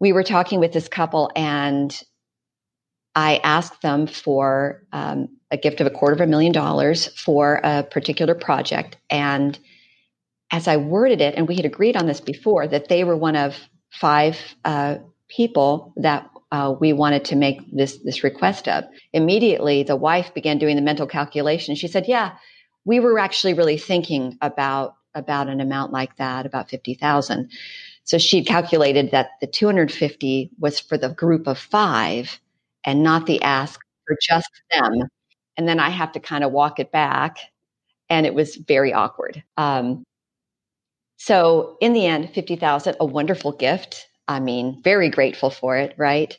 we were talking with this couple and I asked them for um, a gift of a quarter of a million dollars for a particular project. And as I worded it, and we had agreed on this before, that they were one of five uh, people that uh, we wanted to make this this request of. Immediately, the wife began doing the mental calculation. She said, "Yeah, we were actually really thinking about about an amount like that, about fifty thousand. So she'd calculated that the 250 was for the group of five and not the ask for just them. And then I have to kind of walk it back. And it was very awkward. Um, so in the end, 50,000, a wonderful gift. I mean, very grateful for it, right?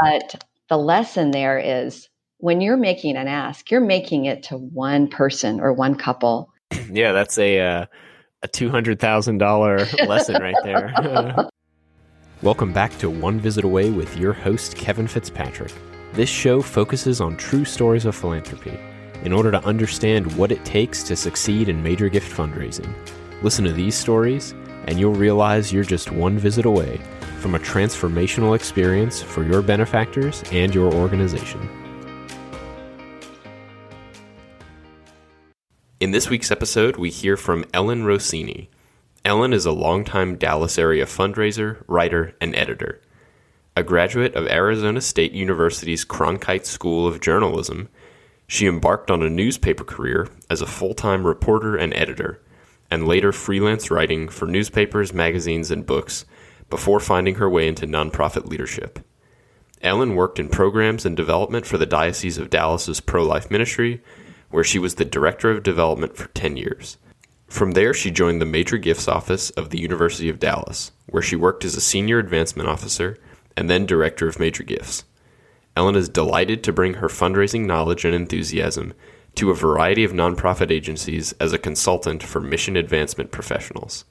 But the lesson there is when you're making an ask, you're making it to one person or one couple. Yeah, that's a uh, a $200,000 lesson right there. Welcome back to One Visit Away with your host, Kevin Fitzpatrick. This show focuses on true stories of philanthropy in order to understand what it takes to succeed in major gift fundraising. Listen to these stories, and you'll realize you're just one visit away from a transformational experience for your benefactors and your organization. In this week's episode, we hear from Ellen Rossini. Ellen is a longtime Dallas area fundraiser, writer, and editor. A graduate of Arizona State University's Cronkite School of Journalism, she embarked on a newspaper career as a full time reporter and editor, and later freelance writing for newspapers, magazines, and books before finding her way into nonprofit leadership. Ellen worked in programs and development for the Diocese of Dallas's pro life ministry where she was the Director of Development for 10 years. From there, she joined the Major Gifts Office of the University of Dallas, where she worked as a Senior Advancement Officer and then Director of Major Gifts. Ellen is delighted to bring her fundraising knowledge and enthusiasm to a variety of nonprofit agencies as a consultant for mission advancement professionals.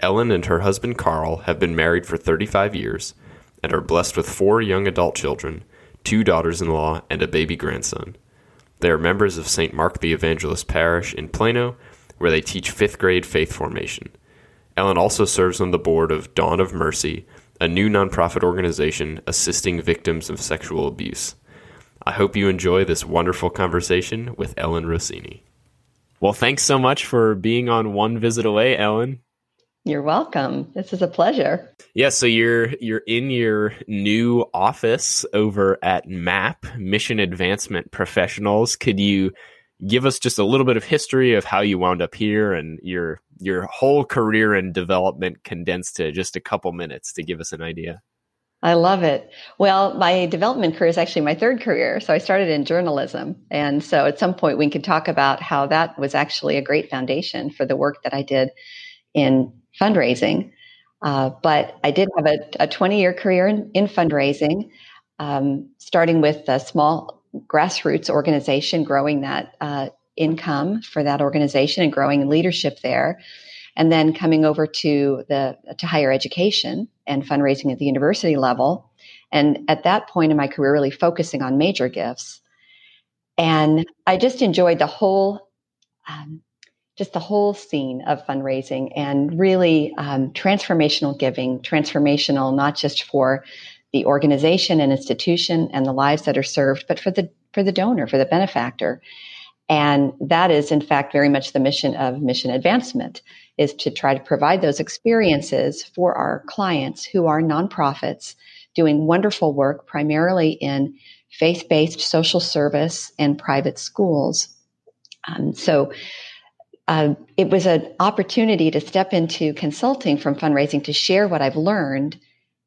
Ellen and her husband Carl have been married for 35 years and are blessed with four young adult children, two daughters in law, and a baby grandson. They are members of St. Mark the Evangelist Parish in Plano, where they teach fifth grade faith formation. Ellen also serves on the board of Dawn of Mercy, a new nonprofit organization assisting victims of sexual abuse. I hope you enjoy this wonderful conversation with Ellen Rossini. Well, thanks so much for being on One Visit Away, Ellen. You're welcome. This is a pleasure. Yeah, so you're you're in your new office over at MAP Mission Advancement Professionals. Could you give us just a little bit of history of how you wound up here and your your whole career and development condensed to just a couple minutes to give us an idea? I love it. Well, my development career is actually my third career. So I started in journalism. And so at some point we can talk about how that was actually a great foundation for the work that I did in fundraising. Uh, but I did have a, 20 year career in, in fundraising, um, starting with a small grassroots organization, growing that uh, income for that organization and growing leadership there. And then coming over to the to higher education and fundraising at the university level. And at that point in my career, really focusing on major gifts. And I just enjoyed the whole um, just the whole scene of fundraising and really um, transformational giving, transformational not just for the organization and institution and the lives that are served, but for the for the donor, for the benefactor. And that is, in fact, very much the mission of mission advancement is to try to provide those experiences for our clients who are nonprofits doing wonderful work, primarily in faith based social service and private schools. Um, so uh, it was an opportunity to step into consulting from fundraising to share what I've learned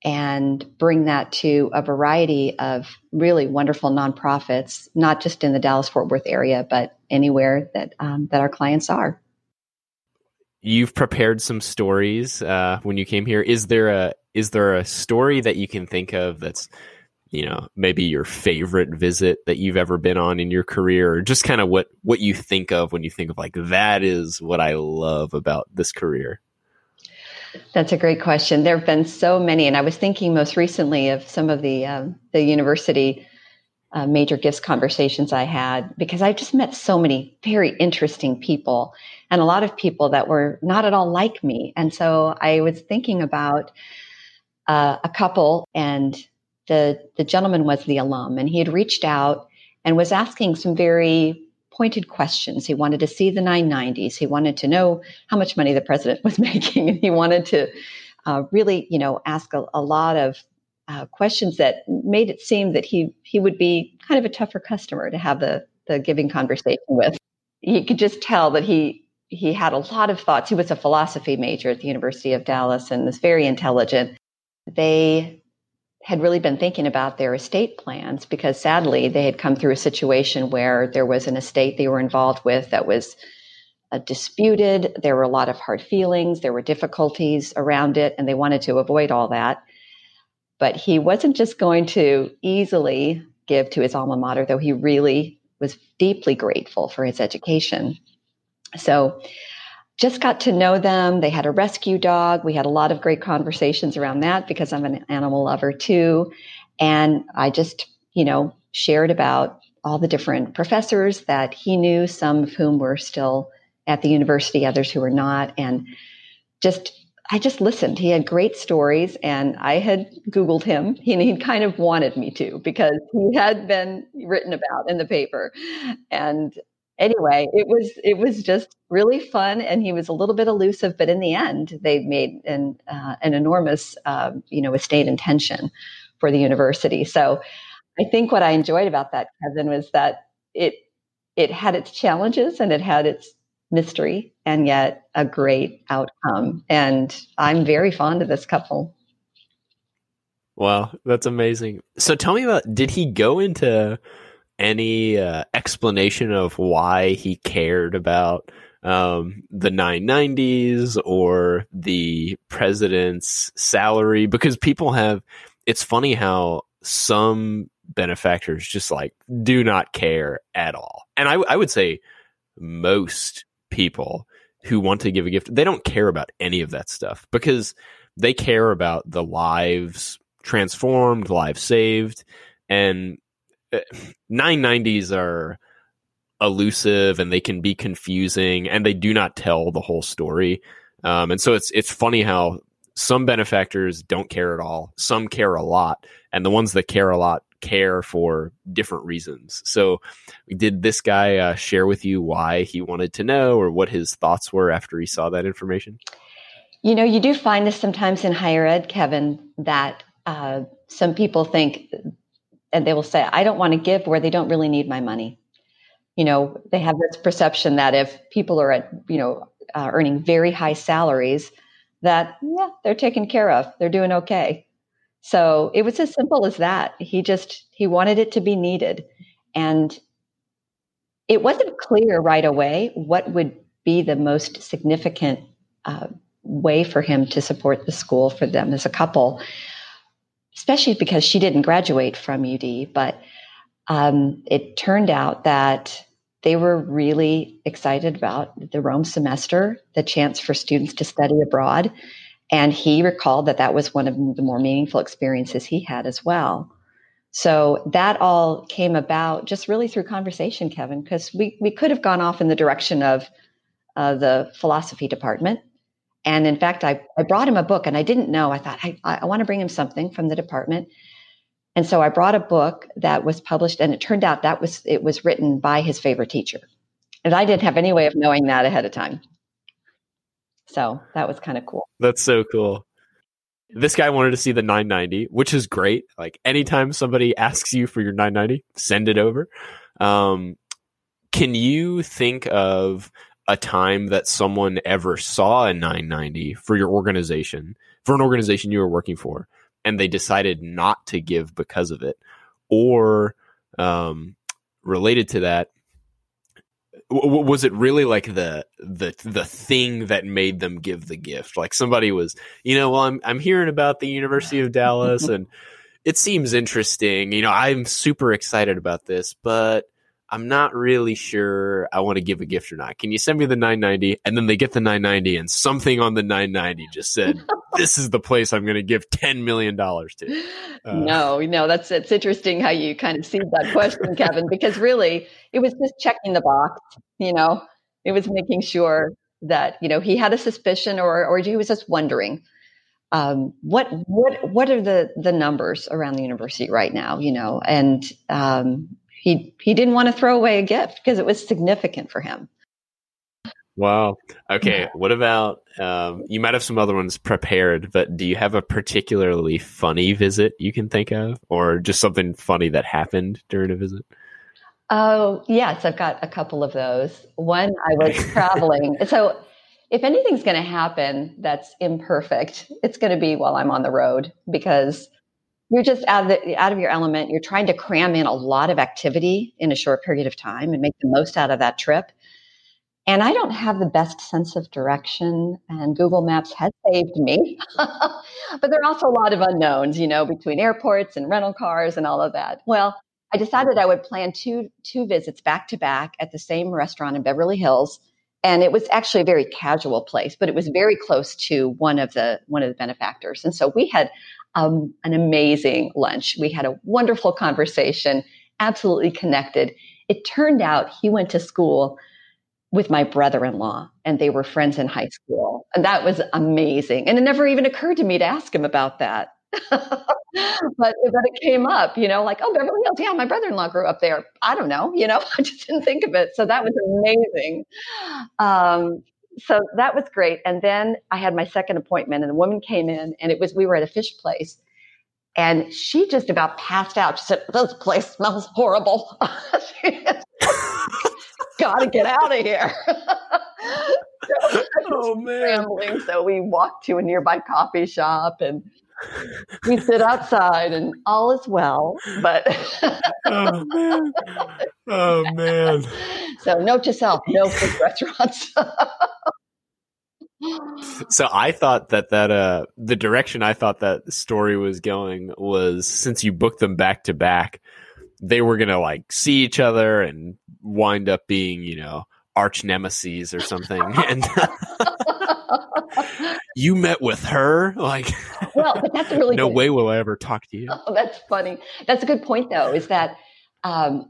and bring that to a variety of really wonderful nonprofits, not just in the Dallas Fort Worth area, but anywhere that um, that our clients are. You've prepared some stories uh, when you came here. Is there a is there a story that you can think of that's you know maybe your favorite visit that you've ever been on in your career or just kind of what what you think of when you think of like that is what i love about this career? That's a great question. There have been so many and i was thinking most recently of some of the um, the university uh, major gifts conversations i had because i just met so many very interesting people and a lot of people that were not at all like me. And so i was thinking about uh, a couple, and the the gentleman was the alum, and he had reached out and was asking some very pointed questions. He wanted to see the 990s. He wanted to know how much money the president was making, and he wanted to uh, really, you know, ask a, a lot of uh, questions that made it seem that he he would be kind of a tougher customer to have the the giving conversation with. You could just tell that he he had a lot of thoughts. He was a philosophy major at the University of Dallas and was very intelligent. They had really been thinking about their estate plans because sadly they had come through a situation where there was an estate they were involved with that was uh, disputed. There were a lot of hard feelings. There were difficulties around it, and they wanted to avoid all that. But he wasn't just going to easily give to his alma mater, though he really was deeply grateful for his education. So just got to know them. They had a rescue dog. We had a lot of great conversations around that because I'm an animal lover too. And I just, you know, shared about all the different professors that he knew, some of whom were still at the university, others who were not. And just, I just listened. He had great stories and I had Googled him. He, he kind of wanted me to because he had been written about in the paper. And anyway, it was it was just really fun, and he was a little bit elusive, but in the end, they made an uh, an enormous uh, you know estate intention for the university. So, I think what I enjoyed about that, Kevin, was that it it had its challenges and it had its mystery, and yet a great outcome. And I'm very fond of this couple. Wow, that's amazing. So tell me about did he go into any uh, explanation of why he cared about um, the 990s or the president's salary? Because people have it's funny how some benefactors just like do not care at all. And I, I would say most people who want to give a gift they don't care about any of that stuff because they care about the lives transformed lives saved and 990s are elusive and they can be confusing and they do not tell the whole story. Um, and so it's it's funny how some benefactors don't care at all, some care a lot, and the ones that care a lot care for different reasons. So, did this guy uh, share with you why he wanted to know or what his thoughts were after he saw that information? You know, you do find this sometimes in higher ed, Kevin, that uh, some people think and they will say, I don't want to give where they don't really need my money. You know, they have this perception that if people are at, you know, uh, earning very high salaries, that yeah, they're taken care of, they're doing okay. So it was as simple as that. He just he wanted it to be needed, and it wasn't clear right away what would be the most significant uh, way for him to support the school for them as a couple especially because she didn't graduate from UD. But um, it turned out that they were really excited about the Rome semester, the chance for students to study abroad. And he recalled that that was one of the more meaningful experiences he had as well. So that all came about just really through conversation, Kevin, because we, we could have gone off in the direction of uh, the philosophy department and in fact, I, I brought him a book and I didn't know. I thought, I, I want to bring him something from the department. And so I brought a book that was published and it turned out that was, it was written by his favorite teacher. And I didn't have any way of knowing that ahead of time. So that was kind of cool. That's so cool. This guy wanted to see the 990, which is great. Like anytime somebody asks you for your 990, send it over. Um, can you think of a time that someone ever saw a 990 for your organization, for an organization you were working for, and they decided not to give because of it? Or um, related to that, w- was it really like the the the thing that made them give the gift? Like somebody was, you know, well, I'm I'm hearing about the University of Dallas and it seems interesting. You know, I'm super excited about this, but I'm not really sure I want to give a gift or not. Can you send me the 990? And then they get the 990 and something on the 990 just said, this is the place I'm going to give $10 million to. Uh, no, no, that's, it's interesting how you kind of see that question, Kevin, because really it was just checking the box, you know, it was making sure that, you know, he had a suspicion or, or he was just wondering. um, what what what are the the numbers around the university right now? You know, and um, he he didn't want to throw away a gift because it was significant for him. Wow. Okay. What about um, you? Might have some other ones prepared, but do you have a particularly funny visit you can think of, or just something funny that happened during a visit? Oh yes, I've got a couple of those. One, I was traveling, so if anything's going to happen that's imperfect, it's going to be while I'm on the road because you're just out of the, out of your element. You're trying to cram in a lot of activity in a short period of time and make the most out of that trip. And I don't have the best sense of direction, and Google Maps has saved me. but there are also a lot of unknowns, you know, between airports and rental cars and all of that. Well, I decided I would plan two two visits back to back at the same restaurant in Beverly Hills and it was actually a very casual place, but it was very close to one of the one of the benefactors. And so we had um, an amazing lunch. We had a wonderful conversation, absolutely connected. It turned out he went to school with my brother-in-law and they were friends in high school and that was amazing and it never even occurred to me to ask him about that but but it came up, you know, like oh Beverly Hills, yeah, my brother-in-law grew up there. I don't know, you know, I just didn't think of it. So that was amazing. Um, so that was great. And then I had my second appointment, and a woman came in, and it was we were at a fish place, and she just about passed out. She said, "This place smells horrible. Got to get out of here." so oh man! Scrambling. So we walked to a nearby coffee shop and we sit outside and all is well, but oh man, oh man. So note to self: no food restaurants. so I thought that that uh the direction I thought that story was going was since you booked them back to back, they were gonna like see each other and wind up being you know arch nemesis or something and you met with her? Like well but that's really no good. way will i ever talk to you. Oh, that's funny. That's a good point though is that um,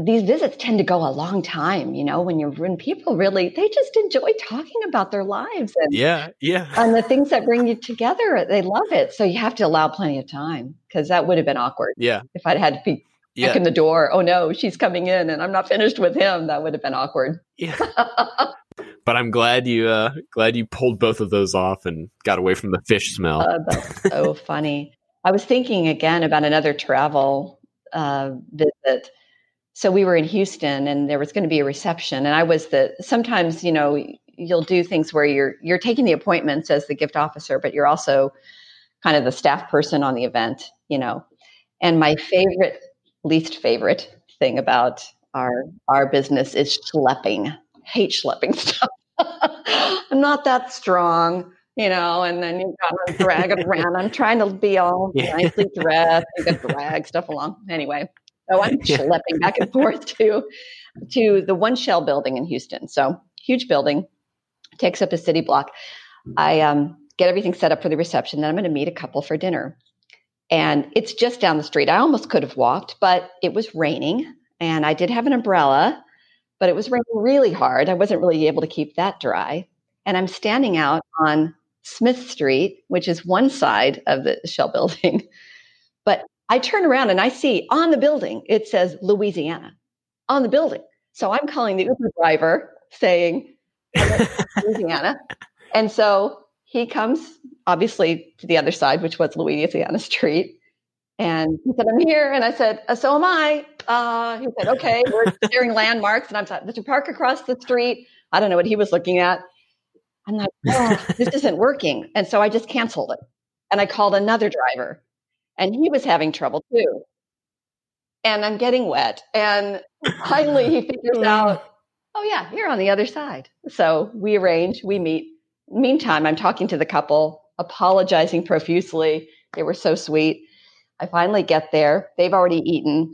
these visits tend to go a long time you know when you're when people really they just enjoy talking about their lives and yeah yeah. and the things that bring you together they love it. So you have to allow plenty of time because that would have been awkward yeah. if i'd had to be yeah. in the door oh no she's coming in and i'm not finished with him that would have been awkward. Yeah but i'm glad you uh glad you pulled both of those off and got away from the fish smell. Uh, that's so funny. I was thinking again about another travel uh, visit. So we were in Houston and there was going to be a reception and I was the sometimes you know you'll do things where you're you're taking the appointments as the gift officer but you're also kind of the staff person on the event you know. And my favorite least favorite thing about our our business is schlepping hate schlepping stuff I'm not that strong you know, and then you got to drag it around. I'm trying to be all yeah. nicely dressed and drag stuff along. Anyway, so I'm yeah. schlepping back and forth to to the one shell building in Houston. So huge building, takes up a city block. I um, get everything set up for the reception. Then I'm going to meet a couple for dinner, and it's just down the street. I almost could have walked, but it was raining, and I did have an umbrella, but it was raining really hard. I wasn't really able to keep that dry, and I'm standing out on Smith Street, which is one side of the shell building. But I turn around and I see on the building, it says Louisiana on the building. So I'm calling the Uber driver saying, Louisiana. And so he comes obviously to the other side, which was Louisiana Street. And he said, I'm here. And I said, so am I. Uh, he said, okay, we're sharing landmarks. And I'm like, to park across the street. I don't know what he was looking at. I'm like, oh, this isn't working. And so I just canceled it. And I called another driver and he was having trouble too. And I'm getting wet. And finally he figures out, oh, yeah, you're on the other side. So we arrange, we meet. Meantime, I'm talking to the couple, apologizing profusely. They were so sweet. I finally get there. They've already eaten.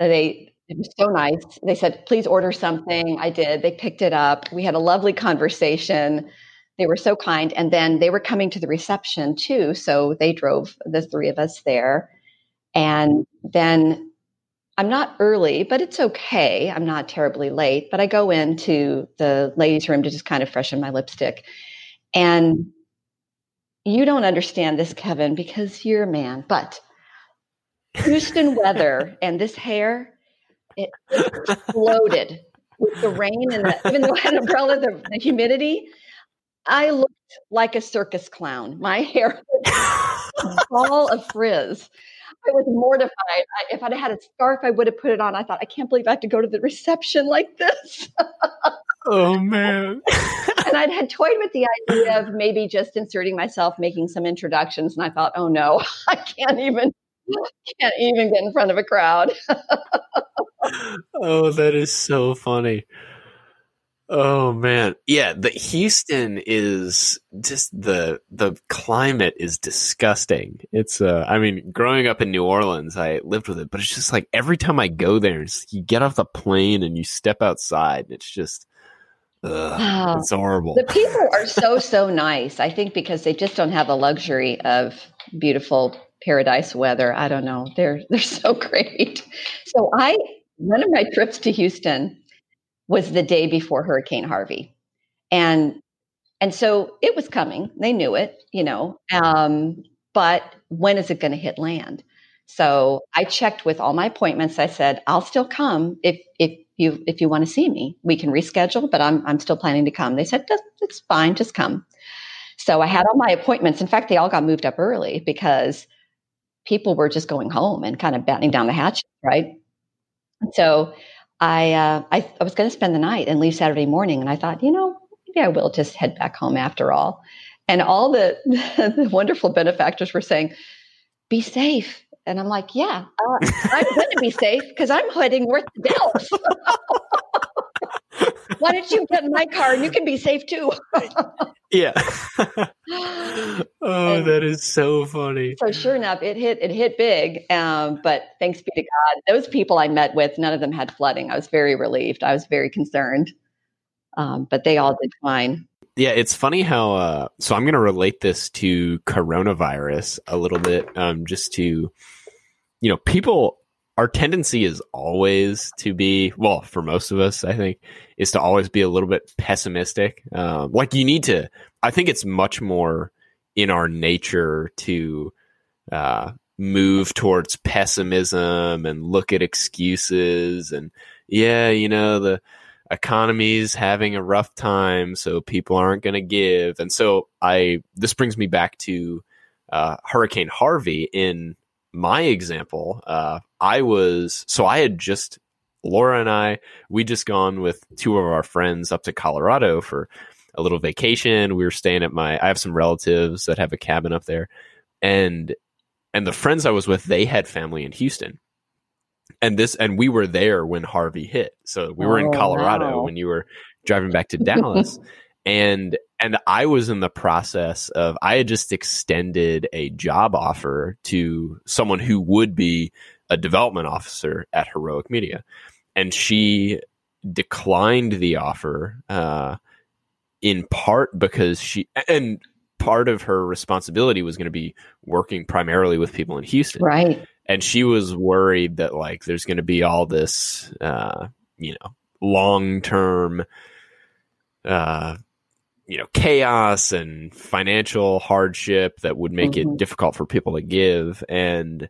They it was so nice. They said, please order something. I did. They picked it up. We had a lovely conversation. They were so kind. And then they were coming to the reception too. So they drove the three of us there. And then I'm not early, but it's okay. I'm not terribly late, but I go into the ladies' room to just kind of freshen my lipstick. And you don't understand this, Kevin, because you're a man, but Houston weather and this hair, it exploded with the rain and the, even though I had an umbrella, the, the humidity. I looked like a circus clown. My hair was a of frizz. I was mortified. I, if I'd had a scarf, I would have put it on. I thought, I can't believe I have to go to the reception like this. oh man. and I'd had toyed with the idea of maybe just inserting myself, making some introductions, and I thought, oh no, I can't even can't even get in front of a crowd. oh, that is so funny. Oh man. Yeah, the Houston is just the the climate is disgusting. It's uh I mean, growing up in New Orleans, I lived with it, but it's just like every time I go there, you get off the plane and you step outside, it's just Ugh, wow. It's horrible. The people are so so nice. I think because they just don't have the luxury of beautiful paradise weather. I don't know. They're they're so great. So I one of my trips to Houston was the day before Hurricane Harvey. And and so it was coming. They knew it, you know. Um, but when is it going to hit land? So I checked with all my appointments. I said, I'll still come if if you if you want to see me. We can reschedule, but I'm I'm still planning to come. They said, it's fine, just come. So I had all my appointments. In fact, they all got moved up early because people were just going home and kind of battening down the hatch, right? So I, uh, I, I was going to spend the night and leave Saturday morning, and I thought, you know, maybe I will just head back home after all. And all the, the wonderful benefactors were saying, "Be safe." And I'm like, "Yeah, uh, I'm going to be safe because I'm heading north to Dallas." Why don't you get in my car and you can be safe too? yeah. oh, and that is so funny. So sure enough, it hit it hit big. Um, but thanks be to God, those people I met with, none of them had flooding. I was very relieved. I was very concerned. Um, but they all did fine. Yeah, it's funny how. Uh, so I'm going to relate this to coronavirus a little bit, um, just to, you know, people our tendency is always to be well for most of us i think is to always be a little bit pessimistic. Um, like you need to i think it's much more in our nature to uh, move towards pessimism and look at excuses and yeah you know the economy's having a rough time so people aren't going to give. And so i this brings me back to uh, hurricane harvey in my example, uh, I was so I had just Laura and I we just gone with two of our friends up to Colorado for a little vacation. We were staying at my I have some relatives that have a cabin up there, and and the friends I was with they had family in Houston, and this and we were there when Harvey hit. So we were in oh, Colorado wow. when you were driving back to Dallas, and and I was in the process of I had just extended a job offer to someone who would be a development officer at Heroic Media, and she declined the offer uh, in part because she and part of her responsibility was going to be working primarily with people in Houston, right? And she was worried that like there's going to be all this, uh, you know, long term. Uh, you know chaos and financial hardship that would make mm-hmm. it difficult for people to give and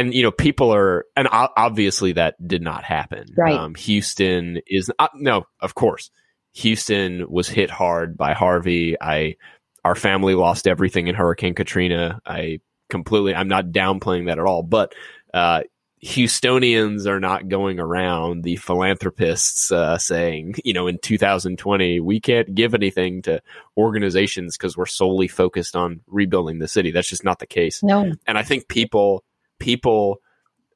and you know people are and obviously that did not happen right um, houston is uh, no of course houston was hit hard by harvey i our family lost everything in hurricane katrina i completely i'm not downplaying that at all but uh, Houstonians are not going around, the philanthropists uh, saying, you know, in 2020, we can't give anything to organizations because we're solely focused on rebuilding the city. That's just not the case. No. And I think people, people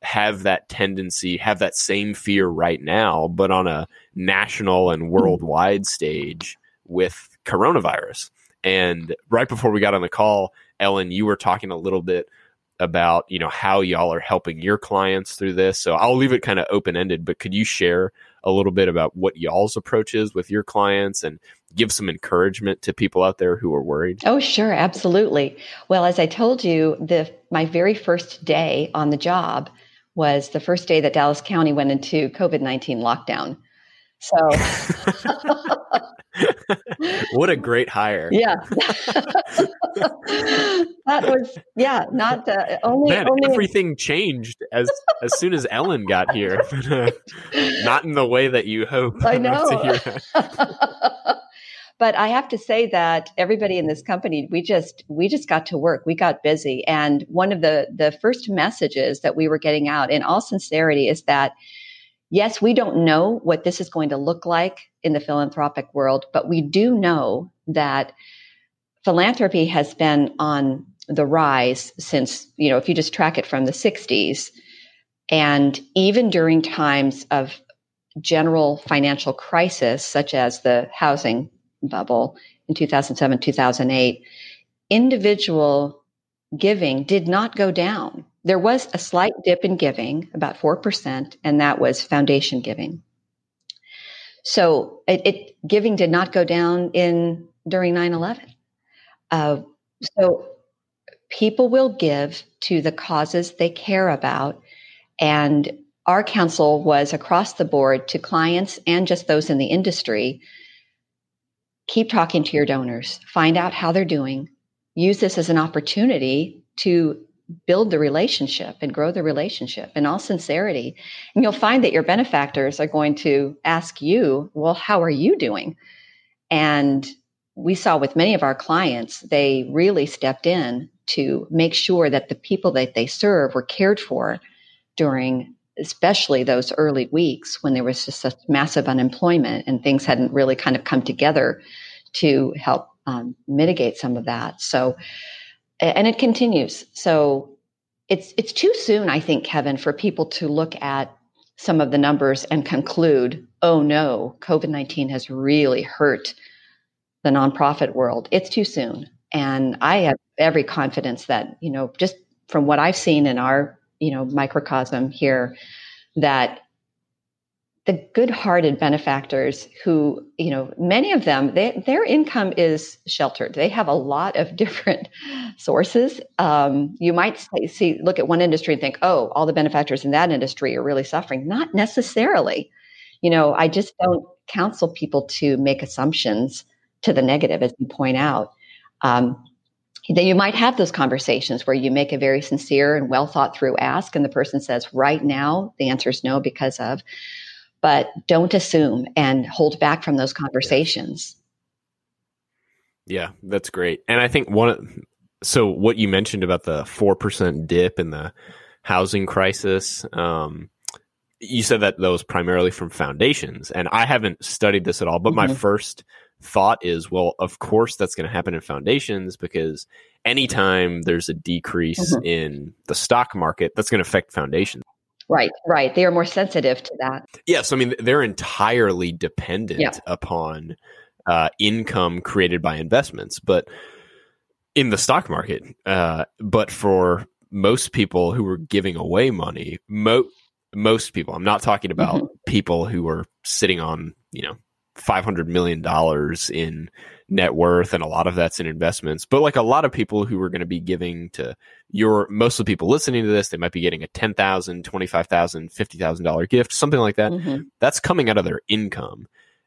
have that tendency, have that same fear right now, but on a national and hmm. worldwide stage with coronavirus. And right before we got on the call, Ellen, you were talking a little bit about you know how y'all are helping your clients through this. So i'll leave it kind of open ended but could you share a little bit about what y'all's approach is with your clients and give some encouragement to people out there who are worried? Oh sure absolutely. Well as i told you the my very first day on the job was the first day that dallas county went into covid-19 lockdown. So what a great hire. Yeah. that was yeah, not uh, only, Man, only everything changed as as soon as Ellen got here. not in the way that you hope. I know. but I have to say that everybody in this company, we just we just got to work. We got busy, and one of the the first messages that we were getting out, in all sincerity, is that yes, we don't know what this is going to look like in the philanthropic world, but we do know that philanthropy has been on the rise since you know if you just track it from the 60s, and even during times of general financial crisis, such as the housing bubble in 2007, 2008, individual giving did not go down. There was a slight dip in giving, about 4%, and that was foundation giving. So it, it giving did not go down in during 9-11. Uh, so people will give to the causes they care about. And our counsel was across the board to clients and just those in the industry keep talking to your donors, find out how they're doing, use this as an opportunity to build the relationship and grow the relationship in all sincerity. And you'll find that your benefactors are going to ask you, well, how are you doing? And we saw with many of our clients, they really stepped in to make sure that the people that they serve were cared for during especially those early weeks when there was just such massive unemployment and things hadn't really kind of come together to help um, mitigate some of that. So, and it continues. So it's it's too soon, I think, Kevin, for people to look at some of the numbers and conclude, oh no, COVID nineteen has really hurt the nonprofit world. It's too soon, and I have every confidence that you know just from what I've seen in our you know microcosm here that the good-hearted benefactors who you know many of them they, their income is sheltered. They have a lot of different sources. Um, you might see look at one industry and think oh all the benefactors in that industry are really suffering. Not necessarily. You know i just don't counsel people to make assumptions to the negative as you point out. Um, then you might have those conversations where you make a very sincere and well thought through ask and the person says right now the answer is no because of but don't assume and hold back from those conversations yeah that's great and i think one so what you mentioned about the 4% dip in the housing crisis um, you said that that was primarily from foundations and i haven't studied this at all but mm-hmm. my first thought is, well, of course that's going to happen in foundations because anytime there's a decrease mm-hmm. in the stock market, that's going to affect foundations. Right, right. They are more sensitive to that. Yes, I mean they're entirely dependent yeah. upon uh, income created by investments, but in the stock market. Uh, but for most people who are giving away money, mo- most people, I'm not talking about mm-hmm. people who are sitting on you know $500 million in net worth and a lot of that's in investments. But like a lot of people who are going to be giving to your most of the people listening to this they might be getting a $10,000 $25,000 $50,000 gift something like that. Mm-hmm. that's coming out of their income.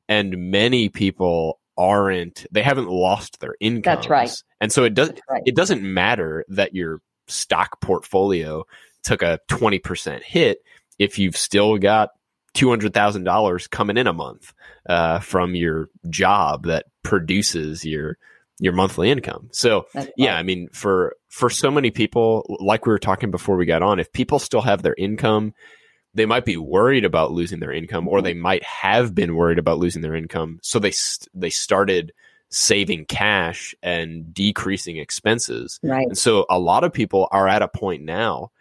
And many people aren't they haven't lost their income that's right. and so it does right. it doesn't matter that your stock portfolio took a 20% hit if you've still got $200,000 coming in a month uh, from your job that produces your your monthly income. So yeah, I mean for for so many people like we were talking before we got on, if people still have their income, they might be worried about losing their income or they might have been worried about losing their income. So they st- they started saving cash and decreasing expenses. Right. And so a lot of people are at a point now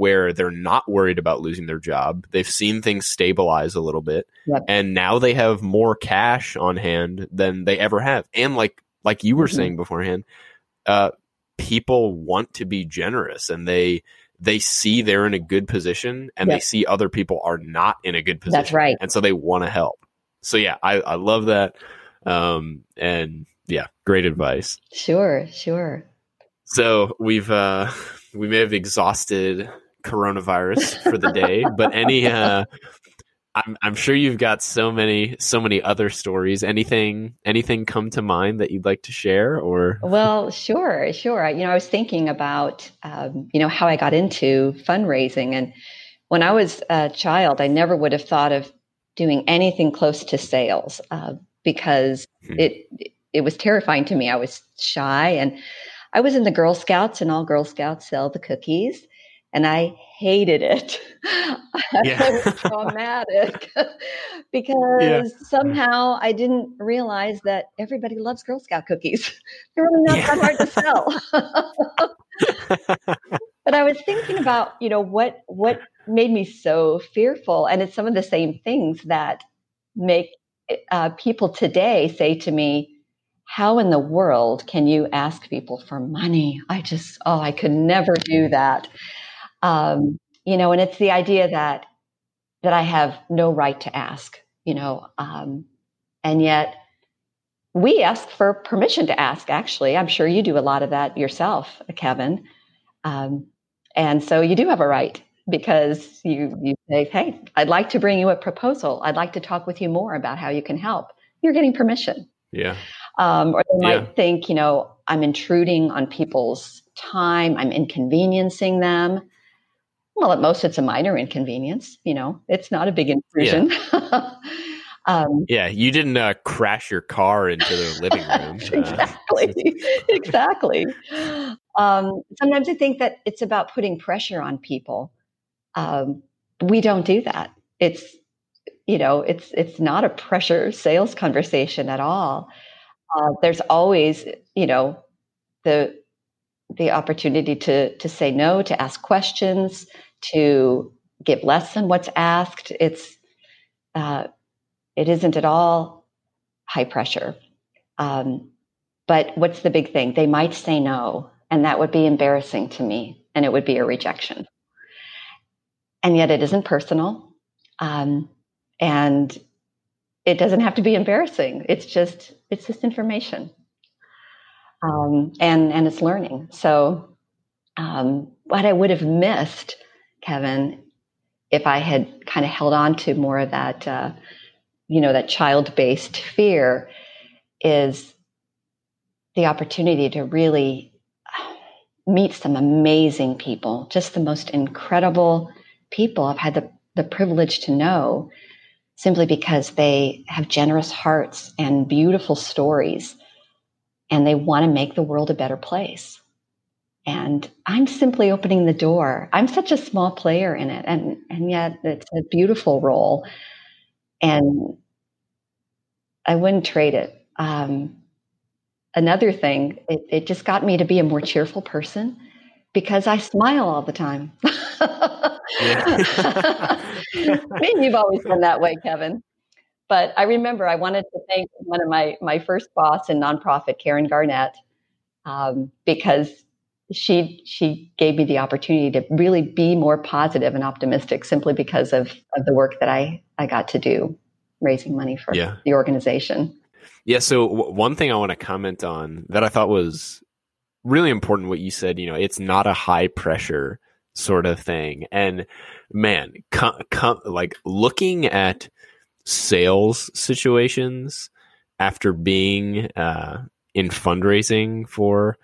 where they're not worried about losing their job. They've seen things stabilize a little bit, yep. and now they have more cash on hand than they ever have. And like like you were mm-hmm. saying beforehand, uh, people want to be generous, and they they see they're in a good position, and yep. they see other people are not in a good position. That's right, and so they want to help. So yeah, I, I love that, um, and yeah, great advice. Sure, sure. So we've uh, we may have exhausted coronavirus for the day, but any uh, I'm I'm sure you've got so many so many other stories. Anything anything come to mind that you'd like to share or Well, sure, sure. You know, I was thinking about um, you know how I got into fundraising and when I was a child, I never would have thought of doing anything close to sales uh, because hmm. it it was terrifying to me. I was shy and I was in the Girl Scouts and all Girl Scouts sell the cookies and I hated it. Yeah. I was traumatic because yeah. somehow I didn't realize that everybody loves Girl Scout cookies. They're really not yeah. that hard to sell. but I was thinking about, you know, what what made me so fearful, and it's some of the same things that make uh, people today say to me, "How in the world can you ask people for money?" I just, oh, I could never do that. Um, you know, and it's the idea that that I have no right to ask, you know, um, and yet we ask for permission to ask. Actually, I'm sure you do a lot of that yourself, Kevin, um, and so you do have a right because you you say, "Hey, I'd like to bring you a proposal. I'd like to talk with you more about how you can help." You're getting permission. Yeah. Um, or they might yeah. think, you know, I'm intruding on people's time. I'm inconveniencing them. Well, at most, it's a minor inconvenience. You know, it's not a big intrusion. Yeah, um, yeah you didn't uh, crash your car into the living room. exactly. exactly. Um, sometimes I think that it's about putting pressure on people. Um, we don't do that. It's you know, it's it's not a pressure sales conversation at all. Uh, there's always, you know, the the opportunity to to say no, to ask questions, to give less than what's asked. It's uh, it isn't at all high pressure. Um, but what's the big thing? They might say no, and that would be embarrassing to me, and it would be a rejection. And yet, it isn't personal, um, and it doesn't have to be embarrassing. It's just it's just information, um, and and it's learning. So, um, what I would have missed Kevin, if I had kind of held on to more of that, uh, you know, that child based fear, is the opportunity to really meet some amazing people, just the most incredible people I've had the, the privilege to know simply because they have generous hearts and beautiful stories and they want to make the world a better place and I'm simply opening the door. I'm such a small player in it, and and yet it's a beautiful role, and I wouldn't trade it. Um, another thing, it, it just got me to be a more cheerful person because I smile all the time. Maybe you've always been that way, Kevin. But I remember I wanted to thank one of my my first boss in nonprofit, Karen Garnett, um, because she she gave me the opportunity to really be more positive and optimistic simply because of, of the work that I, I got to do raising money for yeah. the organization. Yeah. So w- one thing I want to comment on that I thought was really important, what you said, you know, it's not a high pressure sort of thing. And man, com- com- like looking at sales situations after being, uh, in fundraising for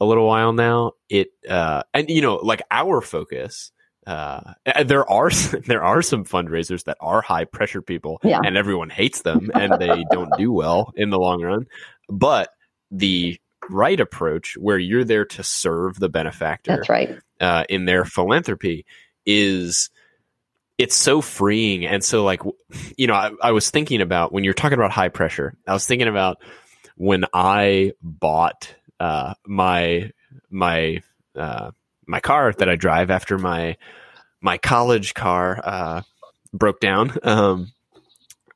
a little while now. It uh, and you know, like our focus. Uh, there are there are some fundraisers that are high pressure people, yeah. and everyone hates them, and they don't do well in the long run. But the right approach, where you're there to serve the benefactor, that's right, uh, in their philanthropy, is it's so freeing and so like you know I, I was thinking about when you're talking about high pressure i was thinking about when i bought uh, my my uh, my car that I drive after my my college car uh, broke down. Um,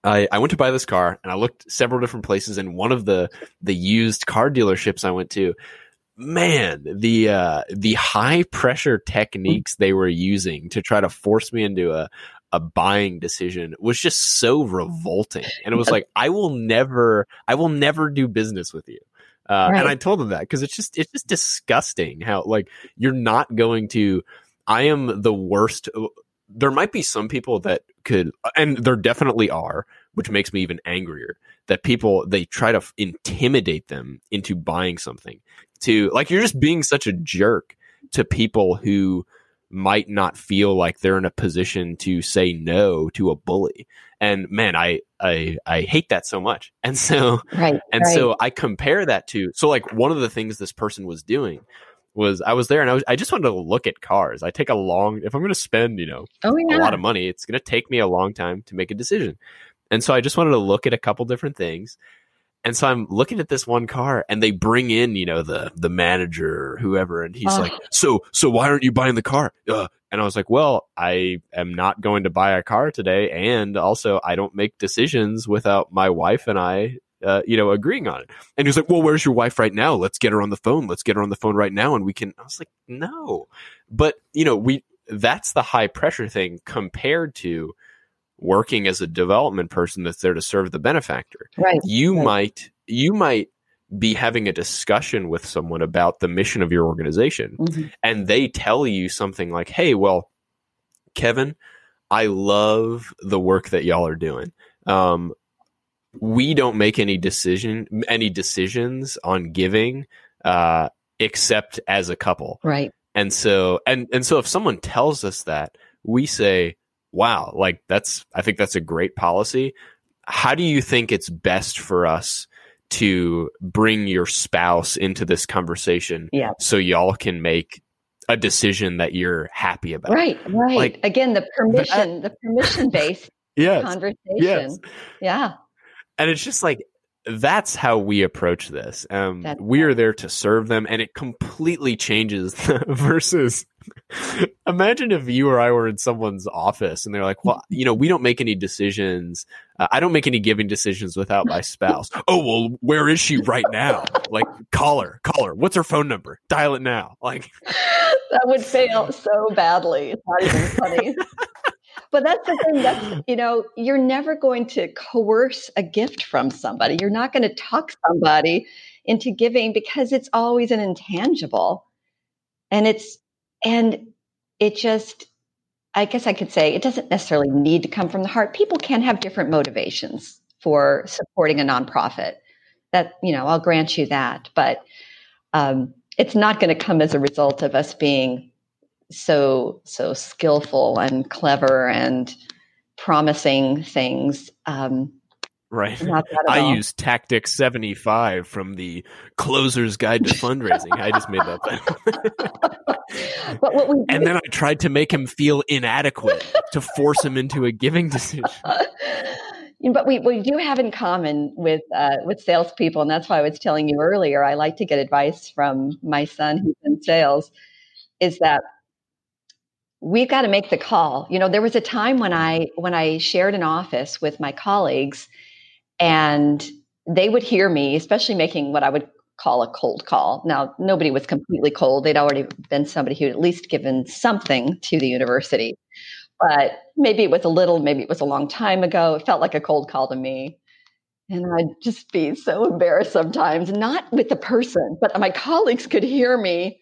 I, I went to buy this car and I looked several different places and one of the the used car dealerships I went to man the uh, the high pressure techniques they were using to try to force me into a a buying decision was just so revolting and it was like I will never I will never do business with you uh, right. And I told them that because it's just it's just disgusting how like you're not going to. I am the worst there might be some people that could, and there definitely are, which makes me even angrier that people they try to f- intimidate them into buying something. To like you're just being such a jerk to people who might not feel like they're in a position to say no to a bully. And man, I I I hate that so much. And so right, and right. so I compare that to so like one of the things this person was doing was I was there and I was I just wanted to look at cars. I take a long if I'm going to spend, you know, oh, yeah. a lot of money, it's going to take me a long time to make a decision. And so I just wanted to look at a couple different things. And so I'm looking at this one car and they bring in, you know, the the manager or whoever and he's Oh. like, "So so why aren't you buying the car?" Uh, and I was like, "Well, I am not going to buy a car today and also I don't make decisions without my wife and I uh, you know, agreeing on it. And he was like, "Well, where's your wife right now? Let's get her on the phone. Let's get her on the phone right now, and we can." I was like, "No," but you know, we that's the high pressure thing compared to working as a development person that's there to serve the benefactor. right. You Right. might you might be having a discussion with someone about the mission of your organization, Mhm. and they tell you something like, "Hey, well, Kevin, I love the work that y'all are doing. Um, we don't make any decision any decisions on giving uh, except as a couple. Right. And so and and so if someone tells us that, we say, "Wow, like that's I think that's a great policy. How do you think it's best for us to bring your spouse into this conversation Yeah. so y'all can make a decision that you're happy about?" Right. Right. Like- Again, the permission, the permission based Yes. conversation. Yes. Yeah. and it's just like that's how we approach this. Um, we are there to serve them, and it completely changes versus. Imagine if you or I were in someone's office and they're like, "Well, you know, we don't make any decisions. Uh, I don't make any giving decisions without my spouse." oh well, where is she right now? Like, call her, call her. What's her phone number? Dial it now. Like, that would fail so badly. It's not even funny. But that's the thing. That's you know, you're never going to coerce a gift from somebody. You're not going to talk somebody into giving because it's always an intangible, and it's and it just. I guess I could say it doesn't necessarily need to come from the heart. People can have different motivations for supporting a nonprofit. That you know, I'll grant you that, but um, it's not going to come as a result of us being so so skillful and clever and promising things. Um, right. I all. use Tactic 75 from the Closer's Guide to Fundraising. I just made that up. what we do and then I tried to make him feel inadequate to force him into a giving decision. but we, we do have in common with uh, with salespeople, and that's why I was telling you earlier. I like to get advice from my son who's in sales. Is that we've got to make the call. You know, there was a time when I when I shared an office with my colleagues, and they would hear me, especially making what I would call a cold call. Now, nobody was completely cold. They'd already been somebody who had at least given something to the university but maybe it was a little, maybe it was a long time ago. It felt like a cold call to me. And I'd just be so embarrassed sometimes, not with the person, but my colleagues could hear me,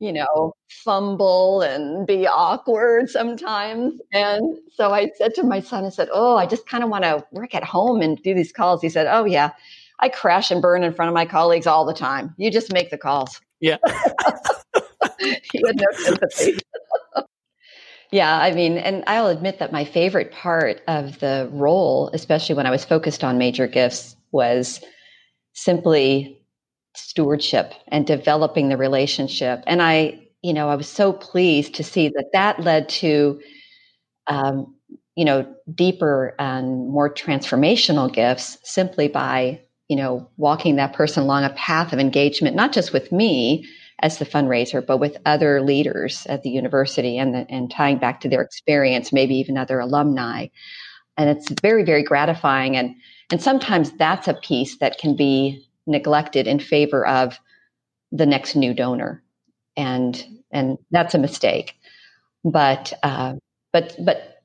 you know, fumble and be awkward sometimes. And so I said to my son, I said, Oh, I just kind of want to work at home and do these calls. He said, Oh, yeah, I crash and burn in front of my colleagues all the time. You just make the calls. Yeah. he had no sympathy. yeah, I mean, and I'll admit that my favorite part of the role, especially when I was focused on major gifts, was simply stewardship and developing the relationship. And I, you know, I was so pleased to see that that led to, um, you know, deeper and more transformational gifts simply by, you know, walking that person along a path of engagement, not just with me, as the fundraiser, but with other leaders at the university and, the, and tying back to their experience, maybe even other alumni. And it's very, very gratifying. And, and sometimes that's a piece that can be neglected in favor of the next new donor. And, and that's a mistake. But, uh, but, but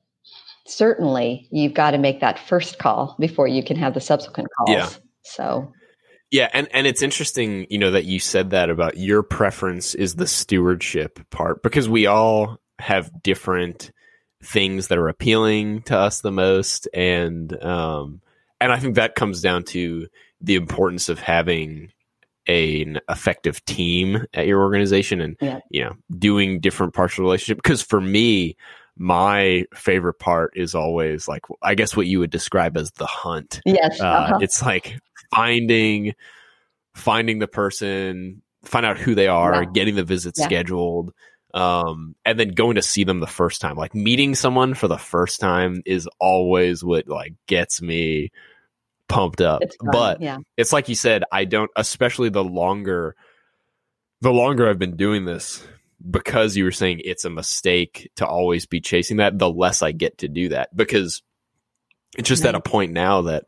certainly you've got to make that first call before you can have the subsequent calls. Yeah. So Yeah, and and it's interesting, you know, that you said that about your preference is the stewardship part because we all have different things that are appealing to us the most and um and I think that comes down to the importance of having an effective team at your organization and Yeah. you know doing different parts of the relationship because for me my favorite part is always like i guess what you would describe as the hunt Yes. uh, uh-huh. it's like finding finding the person find out who they are Yeah. getting the visit Yeah. scheduled um, and then going to see them the first time like meeting someone for the first time is always what like gets me pumped up. It's but yeah. it's like you said i don't especially the longer the longer i've been doing this because you were saying it's a mistake to always be chasing that the less i get to do that. Because it's just at a point now that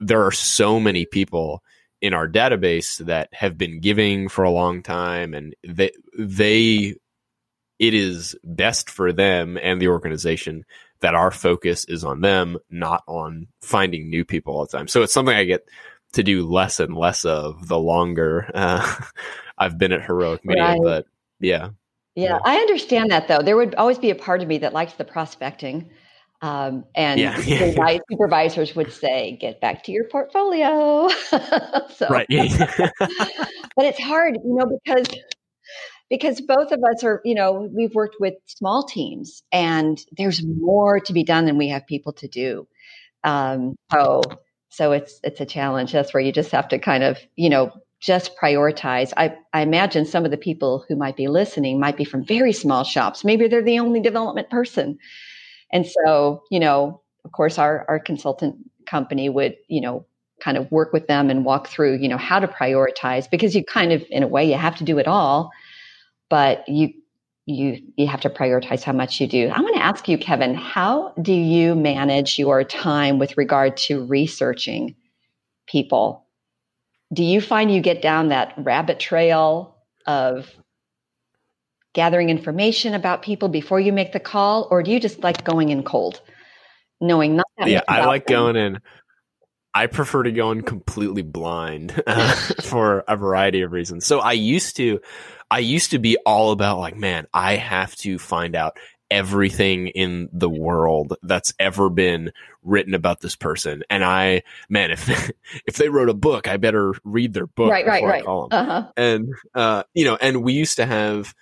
there are so many people in our database that have been giving for a long time and they they it is best for them and the organization that our focus is on them not on finding new people all the time so it's something i get to do less and less of the longer uh, i've been at heroic media Right. but yeah Yeah, Yeah. I understand that though. There would always be a part of me that likes the prospecting. Um, and Yeah. supervi- supervisors would say, get back to your portfolio. so, right yeah but it's hard, you know, because because both of us are, you know, we've worked with small teams and there's more to be done than we have people to do. Um, so so it's it's a challenge. That's where you just have to kind of, you know, just prioritize. I, I imagine some of the people who might be listening might be from very small shops. Maybe they're the only development person. And so, you know, of course, our, our consultant company would, you know, kind of work with them and walk through, you know, how to prioritize because you kind of, in a way, you have to do it all, but you, you, you have to prioritize how much you do. I want to ask you, Kevin, how do you manage your time with regard to researching people? Do you find you get down that rabbit trail of gathering information about people before you make the call, or do you just like going in cold, knowing not that yeah i like them? going in i prefer to go in completely blind uh, for a variety of reasons so i used to i used to be all about like man i have to find out everything in the world that's ever been written about this person and i man if if they wrote a book i better read their book right, right, right. call 'em Uh huh. and uh, you know, and we used to have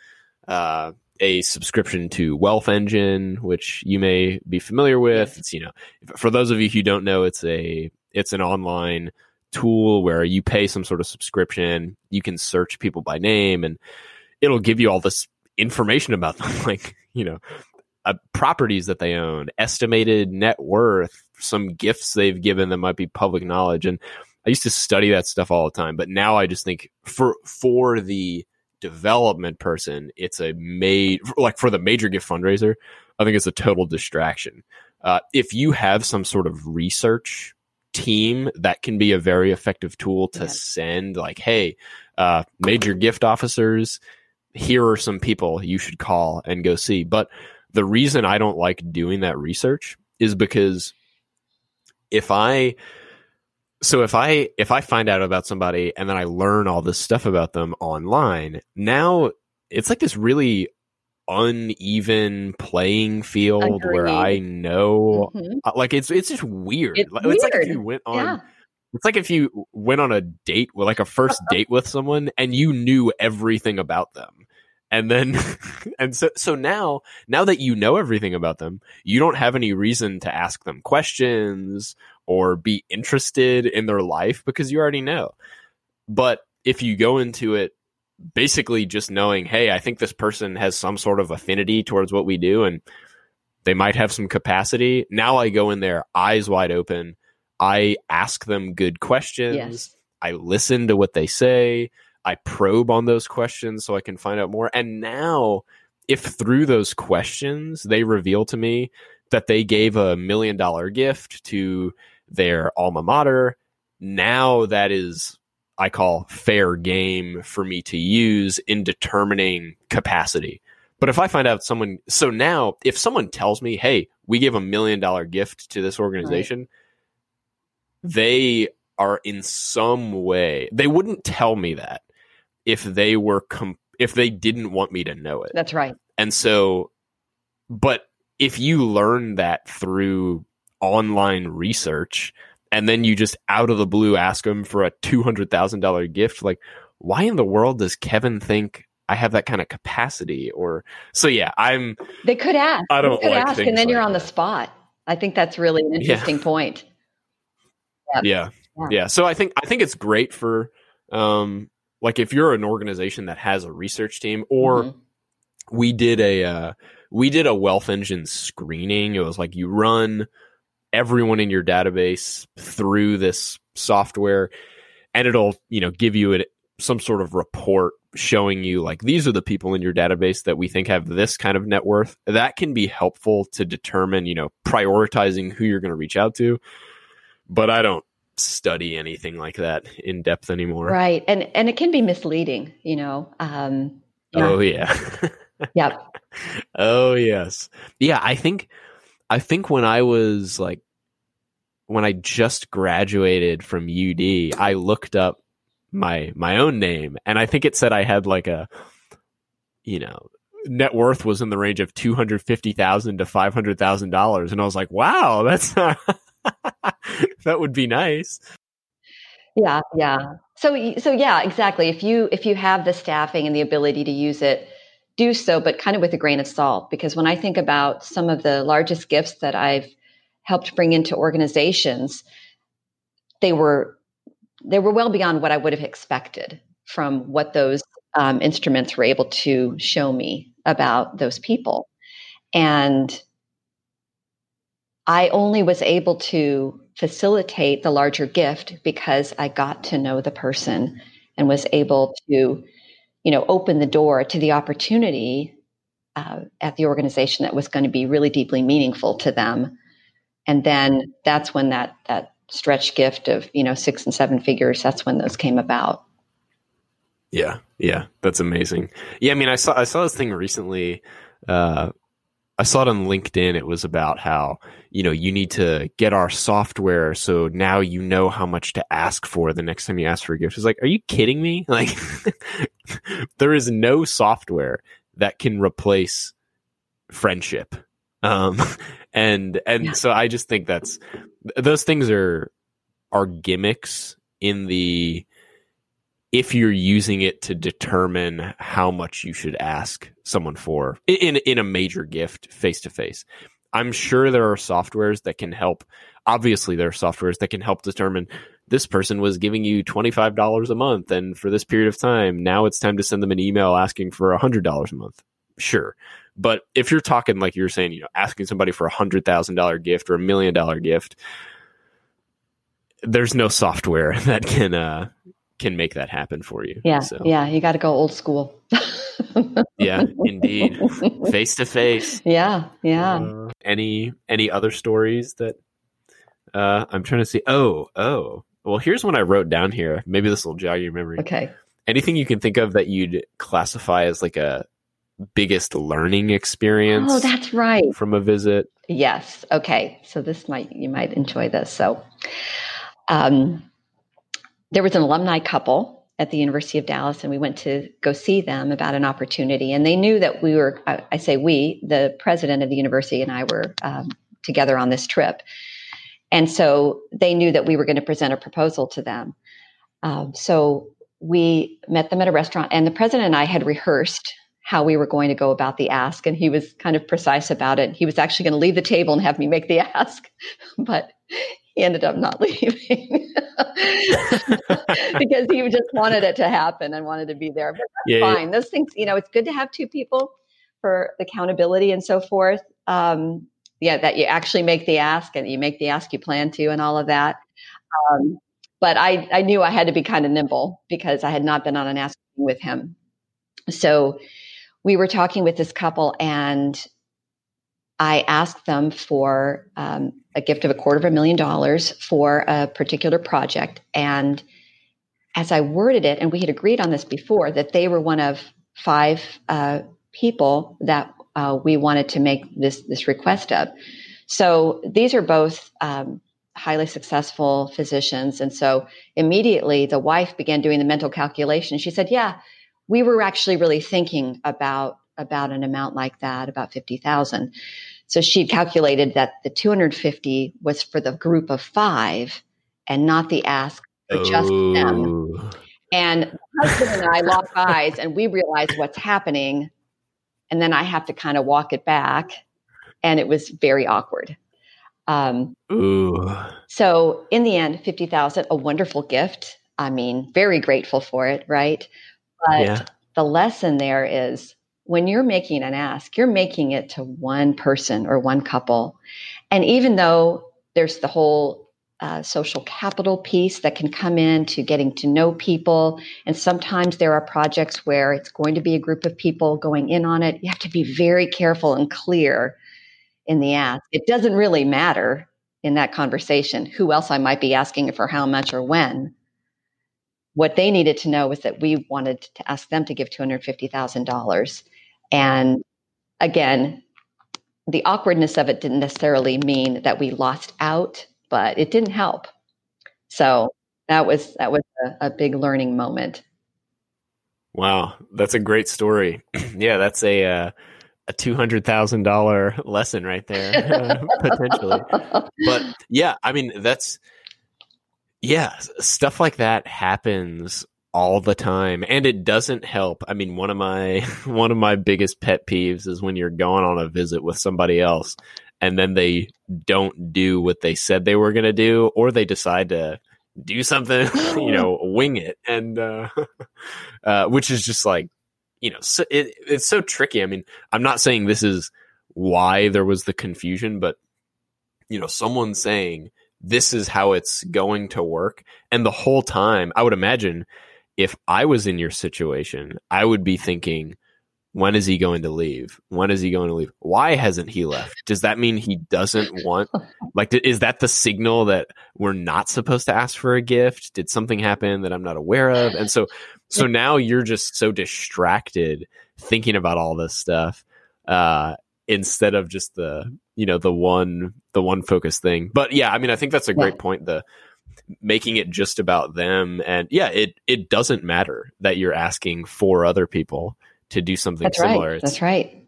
uh, a subscription to Wealth Engine, which you may be familiar with. It's you know, for those of you who don't know, it's a it's an online tool where you pay some sort of subscription. You can search people by name, and it'll give you all this information about them, like you know. Uh, properties that they own, estimated net worth, some gifts they've given that might be public knowledge, and I used to study that stuff all the time, but now I just think for for the development person, it's a made like for the major gift fundraiser. I think it's a total distraction. Uh, if you have some sort of research team, that can be a very effective tool to Yeah. send like, hey, uh, major gift officers, here are some people you should call and go see. But the reason I don't like doing that research is because if I so if I if I find out about somebody and then I learn all this stuff about them online, now it's like this really uneven playing field where I Agreed. know Mhm. uh, like it's it's just weird. It's Like, like if you went on Yeah. it's like if you went on a date with like a first date with someone and you knew everything about them. And then and so so now now that you know everything about them, you don't have any reason to ask them questions or be interested in their life because you already know. But if you go into it basically just knowing, hey, I think this person has some sort of affinity towards what we do and they might have some capacity. Now I go in there eyes wide open. I ask them good questions. Yes. I listen to what they say. I probe on those questions so I can find out more. And now, if through those questions they reveal to me that they gave a million dollar gift to their alma mater, now that is, I call fair game for me to use in determining capacity. But if I find out someone, so now if someone tells me, hey, we gave a million dollar gift to this organization, they are in some way, they wouldn't tell me that if they were, com- if they didn't want me to know it. That's right. And so, but if you learn that through online research and then you just out of the blue ask them for a $200,000 gift, like, why in the world does Kevin think I have that kind of capacity? Or so, yeah, I'm. They could ask. I don't they could like ask, and then things you're like on the spot. I think that's really an Yeah. interesting point. yeah. Yeah. yeah so i think i think it's great for um like if you're an organization that has a research team or Mhm. we did a uh we did a wealth engine screening it was like you run everyone in your database through this software and it'll you know give you a, some sort of report showing you like these are the people in your database that we think have this kind of net worth that can be helpful to determine you know prioritizing who you're going to reach out to but i don't study anything like that in depth anymore Right, and and it can be misleading. You know. Um, yeah. oh yeah Yep. oh yes yeah i think i think when i was like when i just graduated from ud i looked up my my own name and i think it said i had like a you know net worth was in the range of 250000 to $500000 and i was like wow that's that would be nice Yeah, yeah. So so yeah, exactly. If you if you have the staffing and the ability to use it, do so, but kind of with a grain of salt. Because when I think about some of the largest gifts that I've helped bring into organizations, they were they were well beyond what I would have expected from what those um, instruments were able to show me about those people, and I only was able to facilitate the larger gift because I got to know the person and was able to, you know, open the door to the opportunity uh, at the organization that was going to be really deeply meaningful to them. And then that's when that that stretch gift of you know six and seven figures. That's when those came about. Yeah, yeah, that's amazing. Yeah, I mean, I saw I saw this thing recently. Uh, I saw it on LinkedIn. It was about how you know you need to get our software, so now you know how much to ask for the next time you ask for a gift. It's like, are you kidding me? Like, there is no software that can replace friendship. Um, and and Yeah. so I just think that's those things are are gimmicks in the if you're using it to determine how much you should ask someone for in in a major gift face to face. I'm sure there are softwares that can help. Obviously, there are softwares that can help determine this person was giving you $25 a month and for this period of time, now it's time to send them an email asking for $100 a month. Sure. But if you're talking like you're saying, you know, asking somebody for a $100,000 gift or a million dollar gift, there's no software that can uh can make that happen for you. Yeah, So, yeah. You got to go old school. yeah, indeed. Face to face. Yeah, yeah. Uh, any any other stories that uh I'm trying to see. Oh, oh. Well, here's one I wrote down here. Maybe this will jog your memory. okay. Anything you can think of that you'd classify as like a biggest learning experience Oh, that's right. from a visit? Yes. Okay. So this might you might enjoy this. So, um, there was an alumni couple at the University of Dallas, and we went to go see them about an opportunity. And they knew that we were. I, I say we, the president of the university, and I were um, together on this trip. And so they knew that we were going to present a proposal to them. Um, so we met them at a restaurant, and the president and I had rehearsed how we were going to go about the ask, and he was kind of precise about it. He was actually going to leave the table and have me make the ask, but he ended up not leaving because he just wanted it to happen and wanted to be there. But that's Yeah, yeah. fine. Those things, you know, it's good to have two people for accountability and so forth. Um, yeah, that you actually make the ask and you make the ask you plan to and all of that. Um, but I, I knew I had to be kind of nimble because I had not been on an ask with him. So we were talking with this couple and I asked them for um, a gift of a quarter of a million dollars for a particular project. And as I worded it, and we had agreed on this before, that they were one of five uh, people that uh, we wanted to make this this request of. So these are both um, highly successful physicians, and so immediately the wife began doing the mental calculation. She said, "Yeah, we were actually really thinking about about an amount like that, about fifty thousand. So she'd calculated that the 250 was for the group of five and not the ask for just them. And husband and I lock eyes and we realize what's happening. And then I have to kind of walk it back. And it was very awkward. Um, Ooh. So in the end, 50,000, a wonderful gift. I mean, very grateful for it, right? But yeah. the lesson there is when you're making an ask, you're making it to one person or one couple. And even though there's the whole uh, social capital piece that can come in to getting to know people, and sometimes there are projects where it's going to be a group of people going in on it, you have to be very careful and clear in the ask. It doesn't really matter in that conversation who else I might be asking for how much or when. What they needed to know was that we wanted to ask them to give $250,000 and again, the awkwardness of it didn't necessarily mean that we lost out, but it didn't help. So that was that was a, a big learning moment. Wow, that's a great story. yeah, that's a uh, a two hundred thousand dollar lesson right there, potentially. But yeah, I mean that's yeah, stuff like that happens all the time and it doesn't help. I mean one of my one of my biggest pet peeves is when you're going on a visit with somebody else and then they don't do what they said they were going to do or they decide to do something you know wing it. And uh, uh, which is just like you know so it, it's so tricky. I mean i'm not saying this is why there was the confusion but you know someone saying this is how it's going to work and the whole time i would imagine if I was in your situation, I would be thinking, when is he going to leave? When is he going to leave? Why hasn't he left? Does that mean he doesn't want? Like, is that the signal that we're not supposed to ask for a gift? Did something happen that I'm not aware of? And so, so now you're just so distracted thinking about all this stuff uh, instead of just the you know the one the one focus thing. But yeah, I mean, I think that's a great yeah. point. The making it just about them and yeah it it doesn't matter that you're asking for other people to do something that's similar right. that's right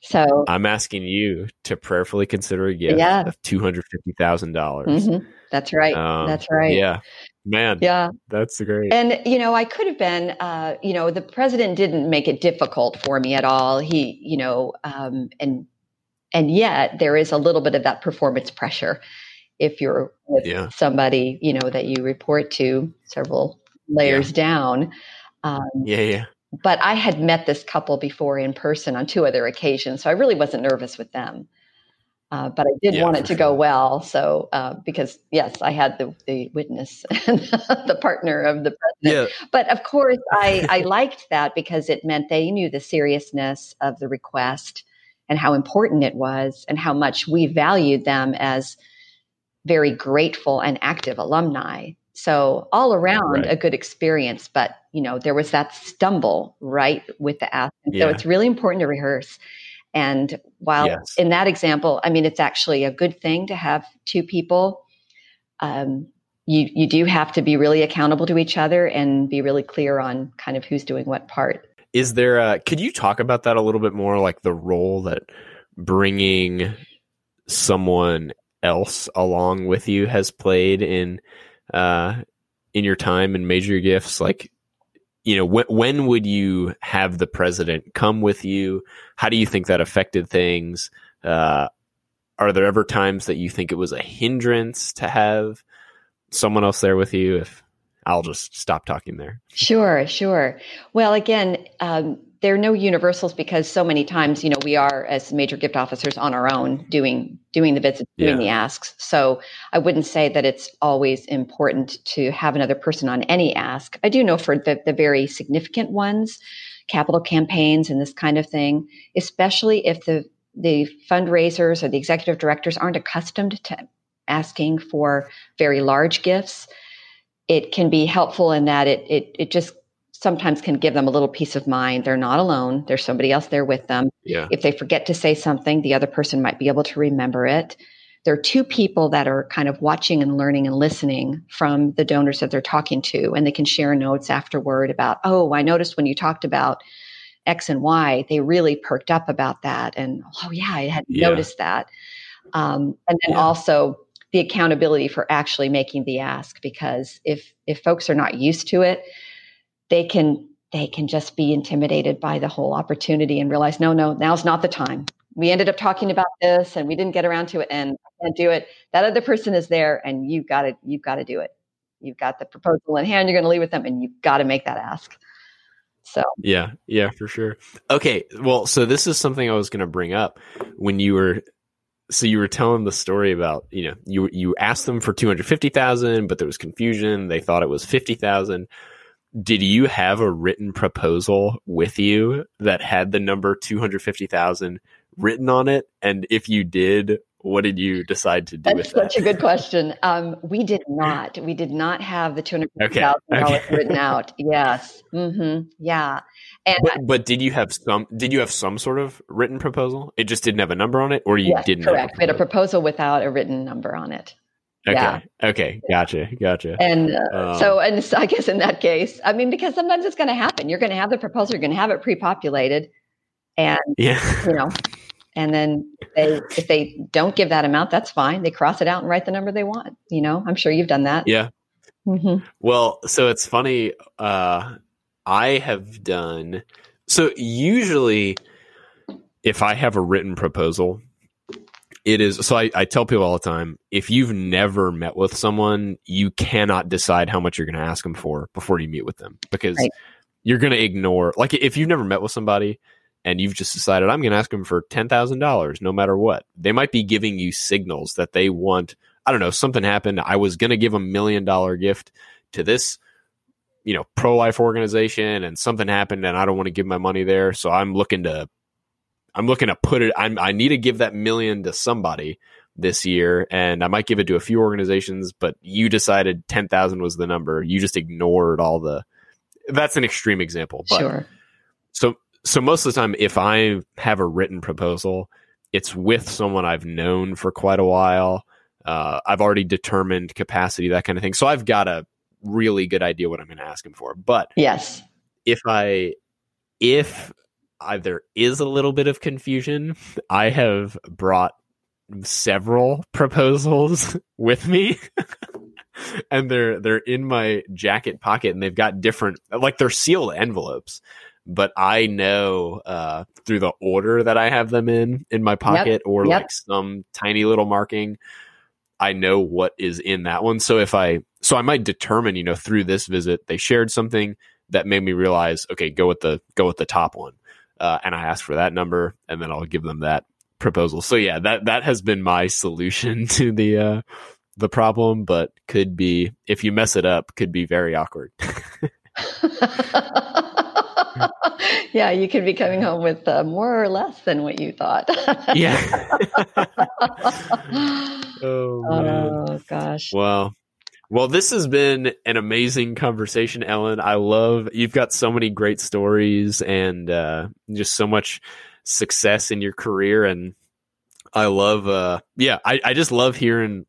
so i'm asking you to prayerfully consider a gift yeah. of $250000 mm-hmm. that's right um, that's right yeah man yeah that's great and you know i could have been uh, you know the president didn't make it difficult for me at all he you know um, and and yet there is a little bit of that performance pressure if you're with yeah. somebody you know that you report to several layers yeah. down. Um, yeah, yeah. But I had met this couple before in person on two other occasions, so I really wasn't nervous with them. Uh, but I did yeah, want it to sure. go well. So, uh, because yes, I had the, the witness and the partner of the president. Yeah. But of course, I, I liked that because it meant they knew the seriousness of the request and how important it was and how much we valued them as very grateful and active alumni. So all around right. a good experience, but you know, there was that stumble right with the ask. And yeah. so it's really important to rehearse. And while yes. in that example, I mean, it's actually a good thing to have two people. Um, you you do have to be really accountable to each other and be really clear on kind of who's doing what part. Is there? A, could you talk about that a little bit more, like the role that bringing someone else along with you has played in uh, in your time in major gifts like you know wh- when would you have the president come with you? How do you think that affected things? Uh, are there ever times that you think it was a hindrance to have someone else there with you if i'll just stop talking there sure sure well again um, there are no universals because so many times, you know, we are as major gift officers on our own doing doing the visits, doing yeah. the asks. So I wouldn't say that it's always important to have another person on any ask. I do know for the, the very significant ones, capital campaigns and this kind of thing, especially if the the fundraisers or the executive directors aren't accustomed to asking for very large gifts, it can be helpful in that it it it just sometimes can give them a little peace of mind. They're not alone. There's somebody else there with them. Yeah. If they forget to say something, the other person might be able to remember it. There are two people that are kind of watching and learning and listening from the donors that they're talking to, and they can share notes afterward about, oh, I noticed when you talked about X and Y, they really perked up about that. And oh, yeah, I hadn't yeah. noticed that. Um, and then yeah. also the accountability for actually making the ask, because if if folks are not used to it, they can they can just be intimidated by the whole opportunity and realize, no, no, now's not the time. We ended up talking about this and we didn't get around to it and I can't do it. That other person is there and you've got to, you've got to do it. You've got the proposal in hand, you're going to leave with them and you've got to make that ask. So, yeah, yeah, for sure. Okay. Well, so this is something I was going to bring up when you were so you were telling the story about you know you you asked them for 250,000 but there was confusion they thought it was 50,000 did you have a written proposal with you that had the number 250,000 written on it? And if you did, what did you decide to do That's such a good question. Um, we did not. We did not have the two hundred fifty thousand okay. dollars okay. written out. Yes. Mm-hmm. Yeah. And but, but, did you have some? Did you have some sort of written proposal? It just didn't have a number on it, or you yes, didn't. Correct. We had a proposal without a written number on it. Okay. Yeah. Okay. Gotcha. Gotcha. And uh, um, so, and so I guess in that case, I mean, because sometimes it's going to happen. You're going to have the proposal. You're going to have it pre-populated, and yeah, you know, and then they, if they don't give that amount, that's fine. They cross it out and write the number they want. You know, I'm sure you've done that. Yeah. Mm-hmm. Well, so it's funny. Uh, I have done so. Usually, if I have a written proposal, it is so I, I tell people all the time if you've never met with someone you cannot decide how much you're going to ask them for before you meet with them because right. you're going to ignore like if you've never met with somebody and you've just decided i'm going to ask them for $10000 no matter what they might be giving you signals that they want i don't know something happened i was going to give a million dollar gift to this you know pro-life organization and something happened and i don't want to give my money there so i'm looking to I'm looking to put it. I'm, I need to give that million to somebody this year, and I might give it to a few organizations. But you decided ten thousand was the number. You just ignored all the. That's an extreme example, but sure. so so most of the time, if I have a written proposal, it's with someone I've known for quite a while. Uh, I've already determined capacity, that kind of thing. So I've got a really good idea what I'm going to ask him for. But yes, if I if I, there is a little bit of confusion. I have brought several proposals with me. and they're they're in my jacket pocket and they've got different like they're sealed envelopes but i know uh, through the order that i have them in in my pocket yep. or yep. like some tiny little marking i know what is in that one so if i so i might determine you know through this visit they shared something that made me realize okay go with the go with the top one uh, and I ask for that number, and then I'll give them that proposal. So yeah, that that has been my solution to the uh, the problem, but could be if you mess it up, could be very awkward. yeah, you could be coming home with uh, more or less than what you thought. yeah. oh, oh, gosh. Well, well, this has been an amazing conversation, Ellen. I love you've got so many great stories and uh, just so much success in your career, and I love. Uh, yeah, I, I just love hearing.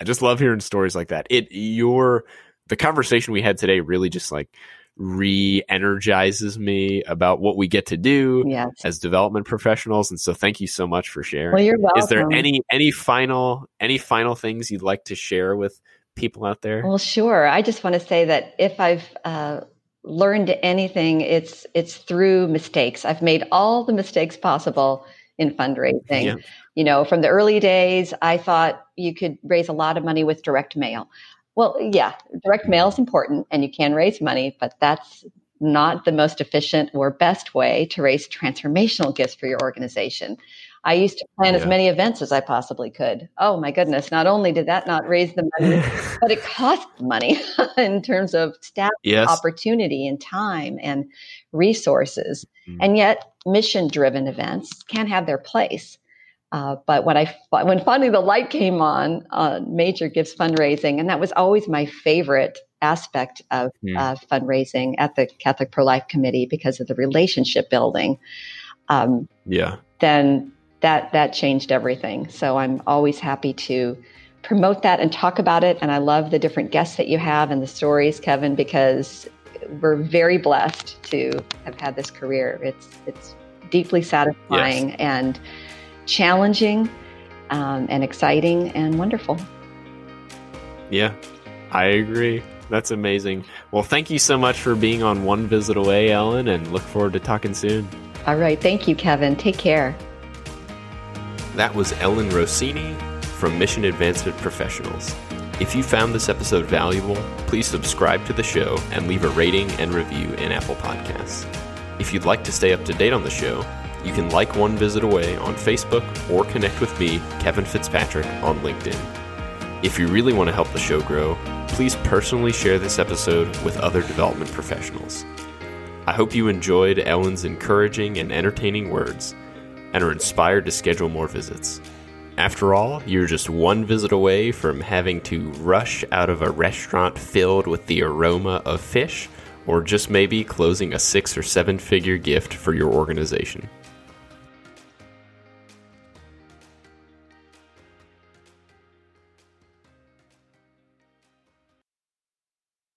I just love hearing stories like that. It your the conversation we had today really just like re-energizes me about what we get to do yes. as development professionals. And so thank you so much for sharing. Well you're welcome is there any any final any final things you'd like to share with people out there? Well sure. I just want to say that if i've uh, learned anything it's it's through mistakes. I've made all the mistakes possible in fundraising. Yeah. you know from the early days i thought you could raise a lot of money with direct mail well, yeah, direct mail is important and you can raise money, but that's not the most efficient or best way to raise transformational gifts for your organization. I used to plan yeah. as many events as I possibly could. Oh my goodness, not only did that not raise the money, but it cost money in terms of staff yes. opportunity and time and resources. Mm. And yet, mission driven events can have their place. Uh, but when I when finally the light came on uh, major gifts fundraising, and that was always my favorite aspect of mm. uh, fundraising at the Catholic Pro Life Committee because of the relationship building. Um, yeah. Then that that changed everything. So I'm always happy to promote that and talk about it. And I love the different guests that you have and the stories, Kevin, because we're very blessed to have had this career. It's it's deeply satisfying yes. and challenging um, and exciting and wonderful. Yeah, I agree. That's amazing. Well, thank you so much for being on One Visit Away, Ellen, and look forward to talking soon. All right. Thank you, Kevin. Take care. That was Ellen Rossini from Mission Advancement Professionals. If you found this episode valuable, please subscribe to the show and leave a rating and review in Apple Podcasts. If you'd like to stay up to date on the show, you can like One Visit Away on Facebook or connect with me, Kevin Fitzpatrick, on LinkedIn. If you really want to help the show grow, please personally share this episode with other development professionals. I hope you enjoyed Ellen's encouraging and entertaining words and are inspired to schedule more visits. After all, you're just one visit away from having to rush out of a restaurant filled with the aroma of fish, or just maybe closing a six or seven figure gift for your organization.